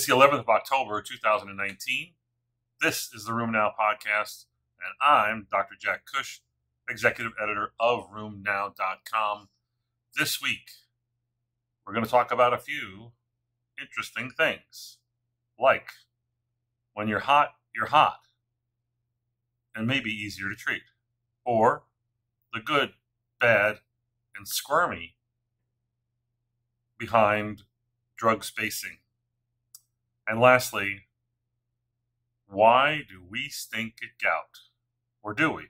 It's the 11th of October, 2019. This is the RheumNow podcast, and I'm Dr. Jack Cush, executive editor of RheumNow.com. This week, we're going to talk about a few interesting things, like when you're hot, you're hot, and maybe easier to treat, or the good, bad, and squirmy behind drug spacing. And lastly, why do we stink at gout? Or do we?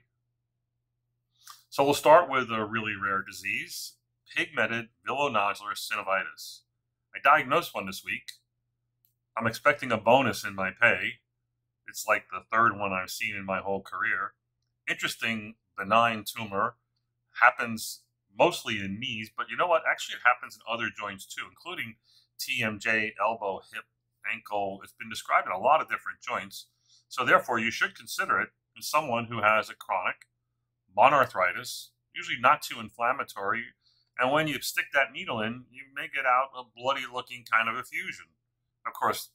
So we'll start with a really rare disease, pigmented villonodular synovitis. I diagnosed one this week. I'm expecting a bonus in my pay. It's like the third one I've seen in my whole career. Interesting, benign tumor happens mostly in knees, but you know what? Actually, it happens in other joints too, including TMJ, elbow, hip, ankle. It's been described in a lot of different joints. So, therefore, you should consider it in someone who has a chronic monarthritis, usually not too inflammatory. And when you stick that needle in, you may get out a bloody looking kind of effusion. Of course,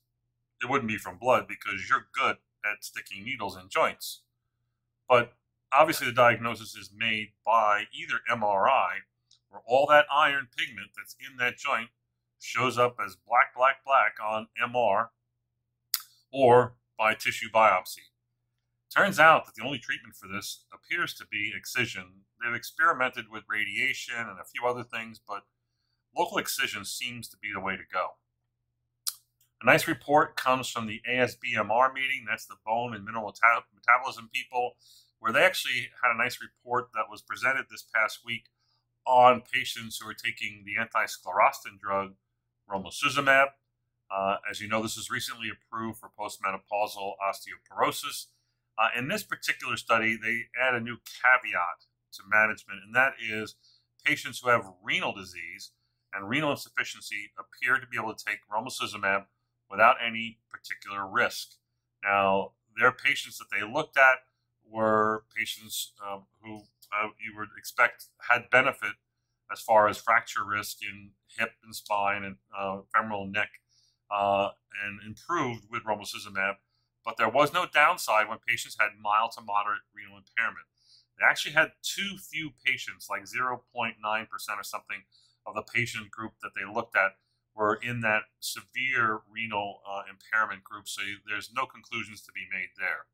it wouldn't be from blood because you're good at sticking needles in joints. But obviously, the diagnosis is made by either MRI, where all that iron pigment that's in that joint shows up as black, black, black on MR or by tissue biopsy. Turns out that the only treatment for this appears to be excision. They've experimented with radiation and a few other things, but local excision seems to be the way to go. A nice report comes from the ASBMR meeting, that's the bone and mineral metabolism people, where they actually had a nice report that was presented this past week on patients who are taking the anti-sclerostin drug romosozumab. Uh, as you know, this is recently approved for postmenopausal osteoporosis. Uh, in this particular study, they add a new caveat to management, and that is patients who have renal disease and renal insufficiency appear to be able to take romosozumab without any particular risk. Now, their patients that they looked at were patients um, who uh, you would expect had benefit as far as fracture risk in hip and spine and uh, femoral neck, uh, and improved with romosozumab. But there was no downside when patients had mild to moderate renal impairment. They actually had too few patients, like 0.9% or something of the patient group that they looked at were in that severe renal uh, impairment group. So there's no conclusions to be made there.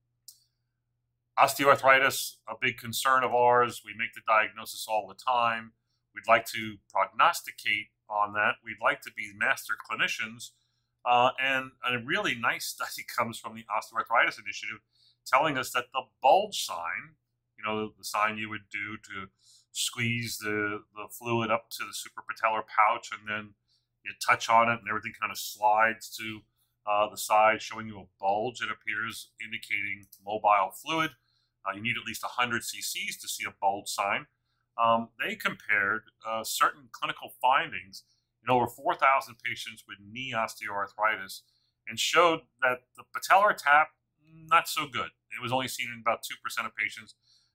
Osteoarthritis, a big concern of ours. We make the diagnosis all the time. We'd like to prognosticate on that. We'd like to be master clinicians. Uh, and a really nice study comes from the Osteoarthritis Initiative telling us that the bulge sign, you know, the sign you would do to squeeze the, the fluid up to the suprapatellar pouch and then you touch on it and everything kind of slides to uh, the side, showing you a bulge. It appears indicating mobile fluid. Uh, you need at least 100 cc's to see a bulge sign um, they compared uh, certain clinical findings in over 4,000 patients with knee osteoarthritis and showed that the patellar tap, not so good. It was only seen in about 2% of patients.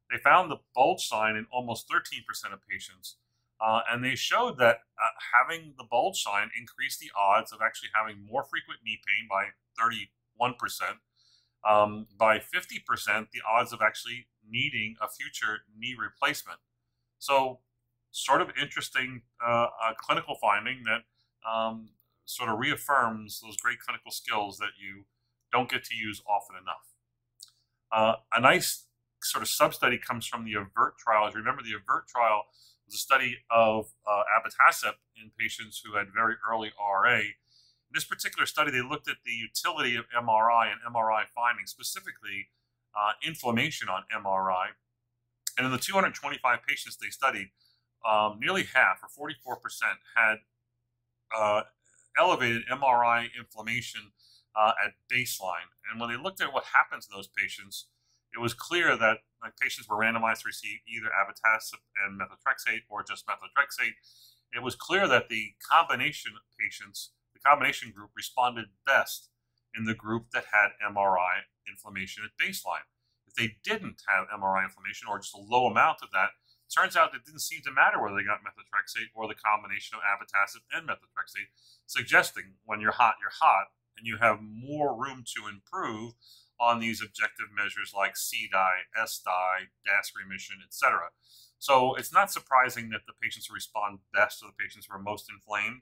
They found the bulge sign in almost 13% of patients. Uh, and they showed that uh, having the bulge sign increased the odds of actually having more frequent knee pain by 31%. Um, by 50%, the odds of actually needing a future knee replacement. So, sort of interesting uh, clinical finding that um, sort of reaffirms those great clinical skills that you don't get to use often enough. Uh, a nice sort of sub study comes from the AVERT trial. As you remember, the AVERT trial was a study of uh, abatacept in patients who had very early RA. In this particular study, they looked at the utility of MRI and MRI findings, specifically uh, inflammation on MRI and in the 225 patients they studied, um, nearly half, or 44%, had uh, elevated MRI inflammation uh, at baseline. And when they looked at what happened to those patients, it was clear that like, patients were randomized to receive either abatacept and methotrexate or just methotrexate. It was clear that the combination patients, the combination group, responded best in the group that had MRI inflammation at baseline they didn't have MRI inflammation or just a low amount of that, turns out it didn't seem to matter whether they got methotrexate or the combination of abatacept and methotrexate, suggesting when you're hot, you're hot, and you have more room to improve on these objective measures like CDAI, SDAI, DAS remission, etc. So it's not surprising that the patients who respond best are the patients who are most inflamed.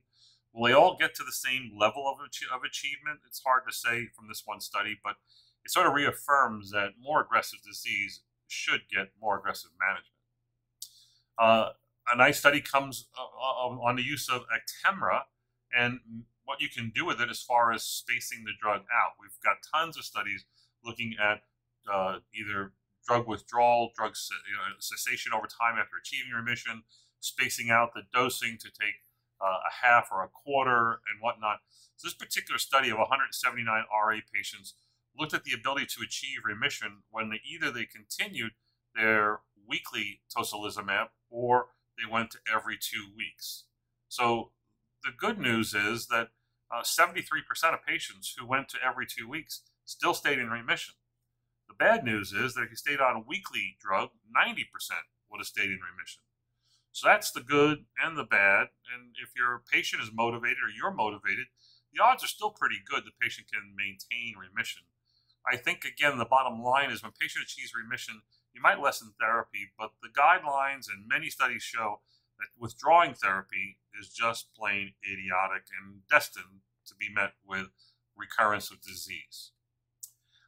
Will they all get to the same level of, of achievement? It's hard to say from this one study, but it sort of reaffirms that more aggressive disease should get more aggressive management. Uh, a nice study comes uh, uh, on the use of Actemra and what you can do with it as far as spacing the drug out. We've got tons of studies looking at uh, either drug withdrawal, drug you know, cessation over time after achieving remission, spacing out the dosing to take uh, a half or a quarter and whatnot. So this particular study of 179 RA patients looked at the ability to achieve remission when they either they continued their weekly tocilizumab or they went to every two weeks. So the good news is that uh, 73% of patients who went to every two weeks still stayed in remission. The bad news is that if you stayed on a weekly drug, 90% would have stayed in remission. So that's the good and the bad. And if your patient is motivated or you're motivated, the odds are still pretty good the patient can maintain remission. I think, again, the bottom line is when patient achieves remission, you might lessen therapy, but the guidelines and many studies show that withdrawing therapy is just plain idiotic and destined to be met with recurrence of disease.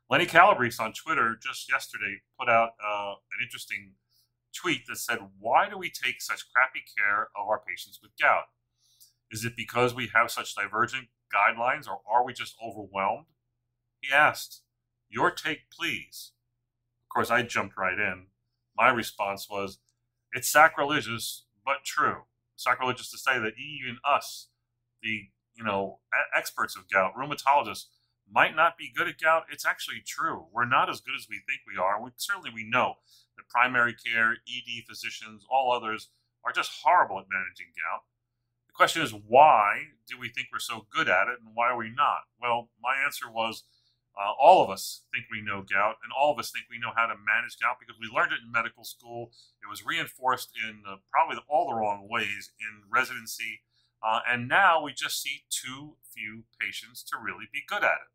Lenny Calabrese on Twitter just yesterday put out uh, an interesting tweet that said, Why do we take such crappy care of our patients with gout? Is it because we have such divergent guidelines or are we just overwhelmed? He asked, Your take, please. Of course, I jumped right in. My response was, It's sacrilegious, but true. Sacrilegious to say that even us, the you know experts of gout, rheumatologists, might not be good at gout. It's actually true. We're not as good as we think we are. We, certainly, we know that primary care, ED physicians, all others are just horrible at managing gout. The question is, why do we think we're so good at it, and why are we not? Well, my answer was, uh, all of us think we know gout, and all of us think we know how to manage gout because we learned it in medical school. It was reinforced in uh, probably all the wrong ways in residency, uh, and now we just see too few patients to really be good at it.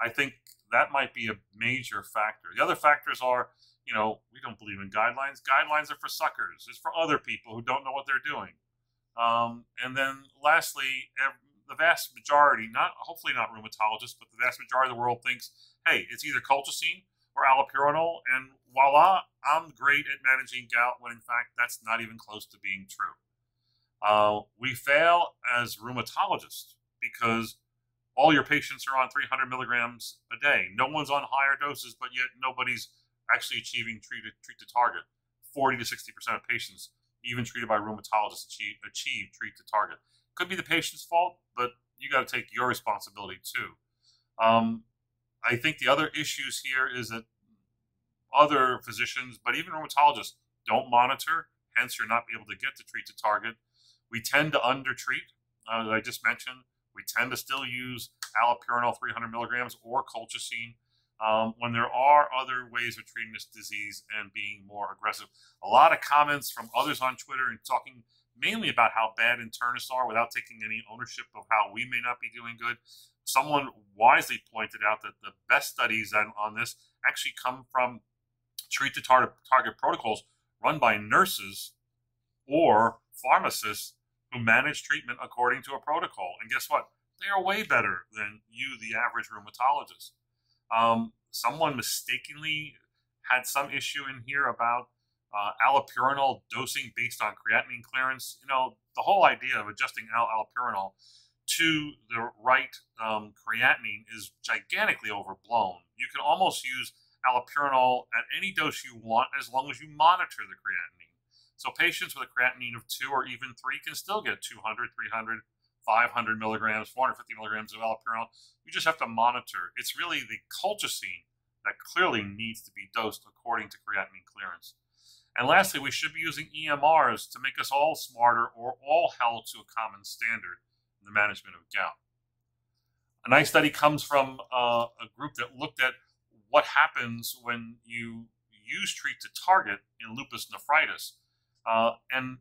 I think that might be a major factor. The other factors are, you know, we don't believe in guidelines. Guidelines are for suckers. It's for other people who don't know what they're doing. Um, and then lastly, the vast majority, not hopefully not rheumatologists, but the vast majority of the world thinks, hey, it's either colchicine or allopurinol, and voila, I'm great at managing gout. When in fact, that's not even close to being true. Uh, we fail as rheumatologists because all your patients are on 300 milligrams a day. No one's on higher doses, but yet nobody's actually achieving treat to, treat to target. 40 to 60% of patients, even treated by rheumatologists, achieve, achieve treat to target. Could be the patient's fault, but you got to take your responsibility too. Um, I think the other issues here is that other physicians, but even rheumatologists, don't monitor. Hence, you're not able to get to treat to target. We tend to undertreat, uh, as I just mentioned. We tend to still use allopurinol 300 milligrams or colchicine um, when there are other ways of treating this disease and being more aggressive. A lot of comments from others on Twitter and talking mainly about how bad internists are without taking any ownership of how we may not be doing good. Someone wisely pointed out that the best studies on, on this actually come from treat to target, target protocols run by nurses or pharmacists who manage treatment according to a protocol. And guess what? They are way better than you, the average rheumatologist. Um, someone mistakenly had some issue in here about uh, allopurinol dosing based on creatinine clearance. You know, the whole idea of adjusting al- allopurinol to the right um, creatinine is gigantically overblown. You can almost use allopurinol at any dose you want as long as you monitor the creatinine. So patients with a creatinine of two or even three can still get 200, 300, 500 milligrams, 450 milligrams of allopurinol. You just have to monitor. It's really the colchicine that clearly needs to be dosed according to creatinine clearance. And lastly, we should be using EMRs to make us all smarter or all held to a common standard in the management of gout. A nice study comes from uh, a group that looked at what happens when you use treat to target in lupus nephritis. Uh, and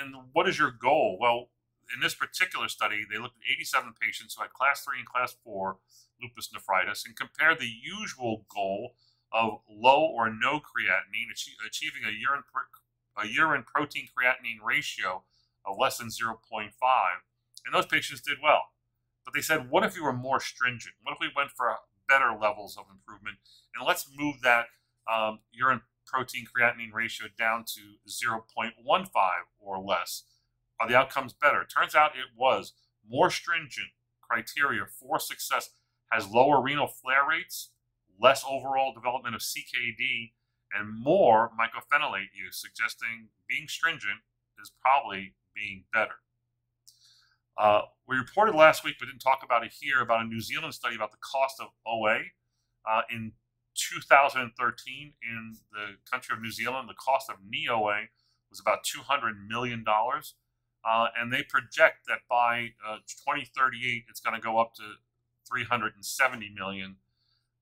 and what is your goal? Well, in this particular study, they looked at 87 patients who had class 3 and class 4 lupus nephritis and compared the usual goal of low or no creatinine, achieving a urine, a urine protein creatinine ratio of less than 0.5. And those patients did well. But they said, what if we were more stringent? What if we went for better levels of improvement? And let's move that um, urine protein creatinine ratio down to 0.15 or less. Are the outcomes better? Turns out it was. More stringent criteria for success has lower renal flare rates, less overall development of CKD, and more mycophenolate use, suggesting being stringent is probably being better. Uh, we reported last week, but didn't talk about it here, about a New Zealand study about the cost of OA. Uh, in 2013, in the country of New Zealand, the cost of knee OA was about $200 million. Uh, and they project that by uh, 2038, it's going to go up to 370 million.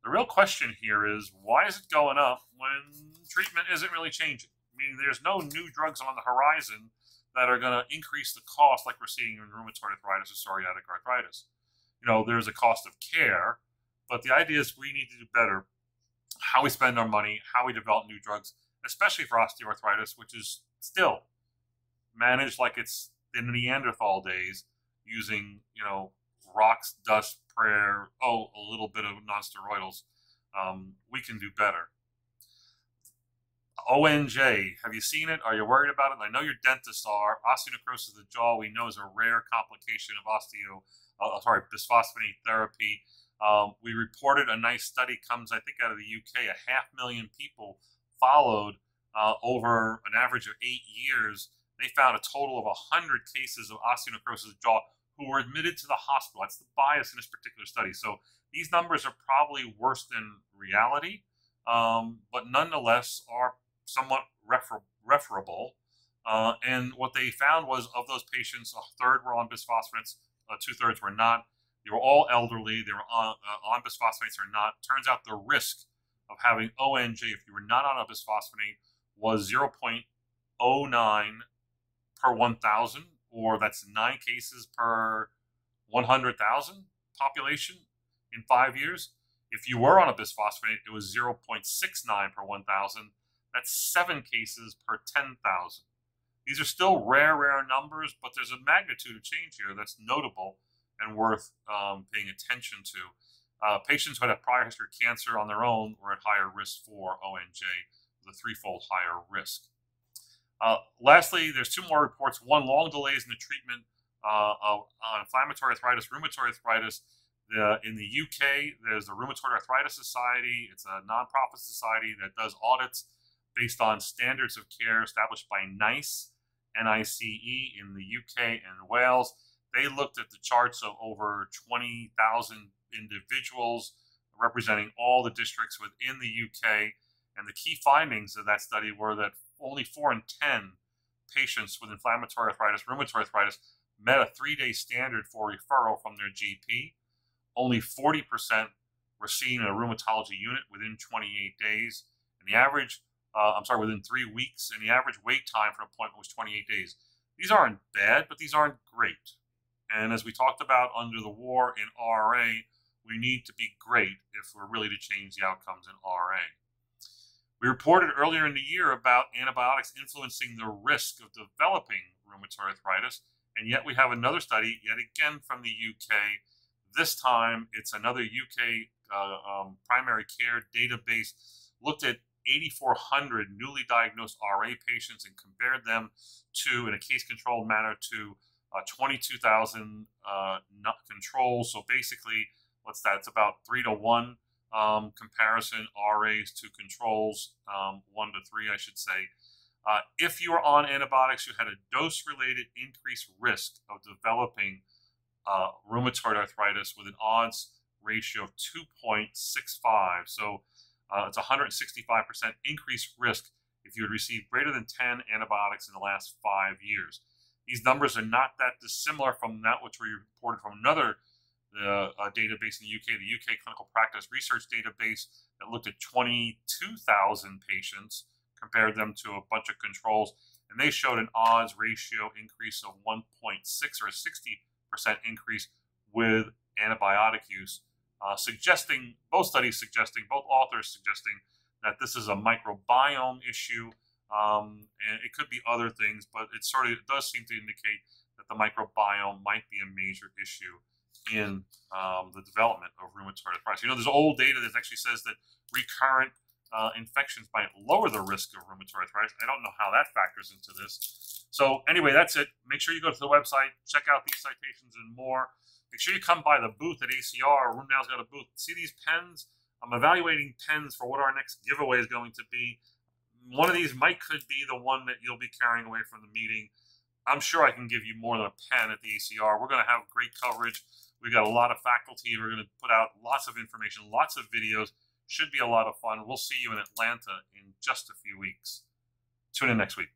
The real question here is why is it going up when treatment isn't really changing? I mean, there's no new drugs on the horizon that are going to increase the cost like we're seeing in rheumatoid arthritis or psoriatic arthritis. You know, there's a cost of care, but the idea is we need to do better how we spend our money, how we develop new drugs, especially for osteoarthritis, which is still managed like it's in the Neanderthal days, using you know rocks, dust, prayer, oh, a little bit of nonsteroidals. Um, we can do better. ONJ, have you seen it? Are you worried about it? I know your dentists are. Osteonecrosis of the jaw, we know, is a rare complication of osteo, uh, sorry, bisphosphonate therapy. Um, we reported a nice study comes, I think, out of the UK. A half million people followed uh, over an average of eight years. They found a total of 100 cases of osteonecrosis of the jaw who were admitted to the hospital. That's the bias in this particular study. So these numbers are probably worse than reality, um, but nonetheless are somewhat refer- referable. Uh, and what they found was of those patients, a third were on bisphosphonates, uh, two thirds were not. They were all elderly. They were on, uh, on bisphosphonates or not. Turns out the risk of having ONJ, if you were not on a bisphosphonate, was 0.09 per 1,000, or that's nine cases per 100,000 population in five years. If you were on a bisphosphonate, it was 0.69 per 1,000 that's seven cases per 10,000. These are still rare, rare numbers, but there's a magnitude of change here that's notable and worth um, paying attention to. Uh, patients who had a prior history of cancer on their own were at higher risk for ONJ, with a threefold higher risk. Uh, lastly, there's two more reports. One, long delays in the treatment uh, of uh, inflammatory arthritis, rheumatoid arthritis. The, in the UK, there's the Rheumatoid Arthritis Society. It's a nonprofit society that does audits based on standards of care established by NICE, NICE in the UK and Wales. They looked at the charts of over 20,000 individuals representing all the districts within the UK. And the key findings of that study were that only 4 in 10 patients with inflammatory arthritis, rheumatoid arthritis, met a three day standard for referral from their GP. Only 40% were seen in a rheumatology unit within 28 days. And the average uh, I'm sorry, within three weeks, and the average wait time for an appointment was 28 days. These aren't bad, but these aren't great. And as we talked about under the war in RA, we need to be great if we're really to change the outcomes in RA. We reported earlier in the year about antibiotics influencing the risk of developing rheumatoid arthritis, and yet we have another study, yet again from the UK. This time, it's another UK uh, um, primary care database looked at 8,400 newly diagnosed RA patients and compared them to, in a case controlled manner, to uh, 22,000 uh, controls. So basically, what's that? It's about three to one um, comparison RAs to controls, um, one to three, I should say. Uh, if you were on antibiotics, you had a dose related increased risk of developing uh, rheumatoid arthritis with an odds ratio of 2.65. So uh, it's 165% increased risk if you had received greater than 10 antibiotics in the last five years. These numbers are not that dissimilar from that which we reported from another uh, uh, database in the UK, the UK Clinical Practice Research Database, that looked at 22,000 patients, compared them to a bunch of controls, and they showed an odds ratio increase of 1.6 or a 60% increase with antibiotic use, uh, suggesting, both studies suggesting, both authors suggesting that this is a microbiome issue. Um, and it could be other things, but it sort of it does seem to indicate that the microbiome might be a major issue in um, the development of rheumatoid arthritis. You know, there's old data that actually says that recurrent uh, infections might lower the risk of rheumatoid arthritis. I don't know how that factors into this. So anyway, that's it. Make sure you go to the website, check out these citations and more. Make sure you come by the booth at ACR. RheumNow's got a booth. See these pens? I'm evaluating pens for what our next giveaway is going to be. One of these might could be the one that you'll be carrying away from the meeting. I'm sure I can give you more than a pen at the ACR. We're going to have great coverage. We've got a lot of faculty. We're going to put out lots of information, lots of videos. Should be a lot of fun. We'll see you in Atlanta in just a few weeks. Tune in next week.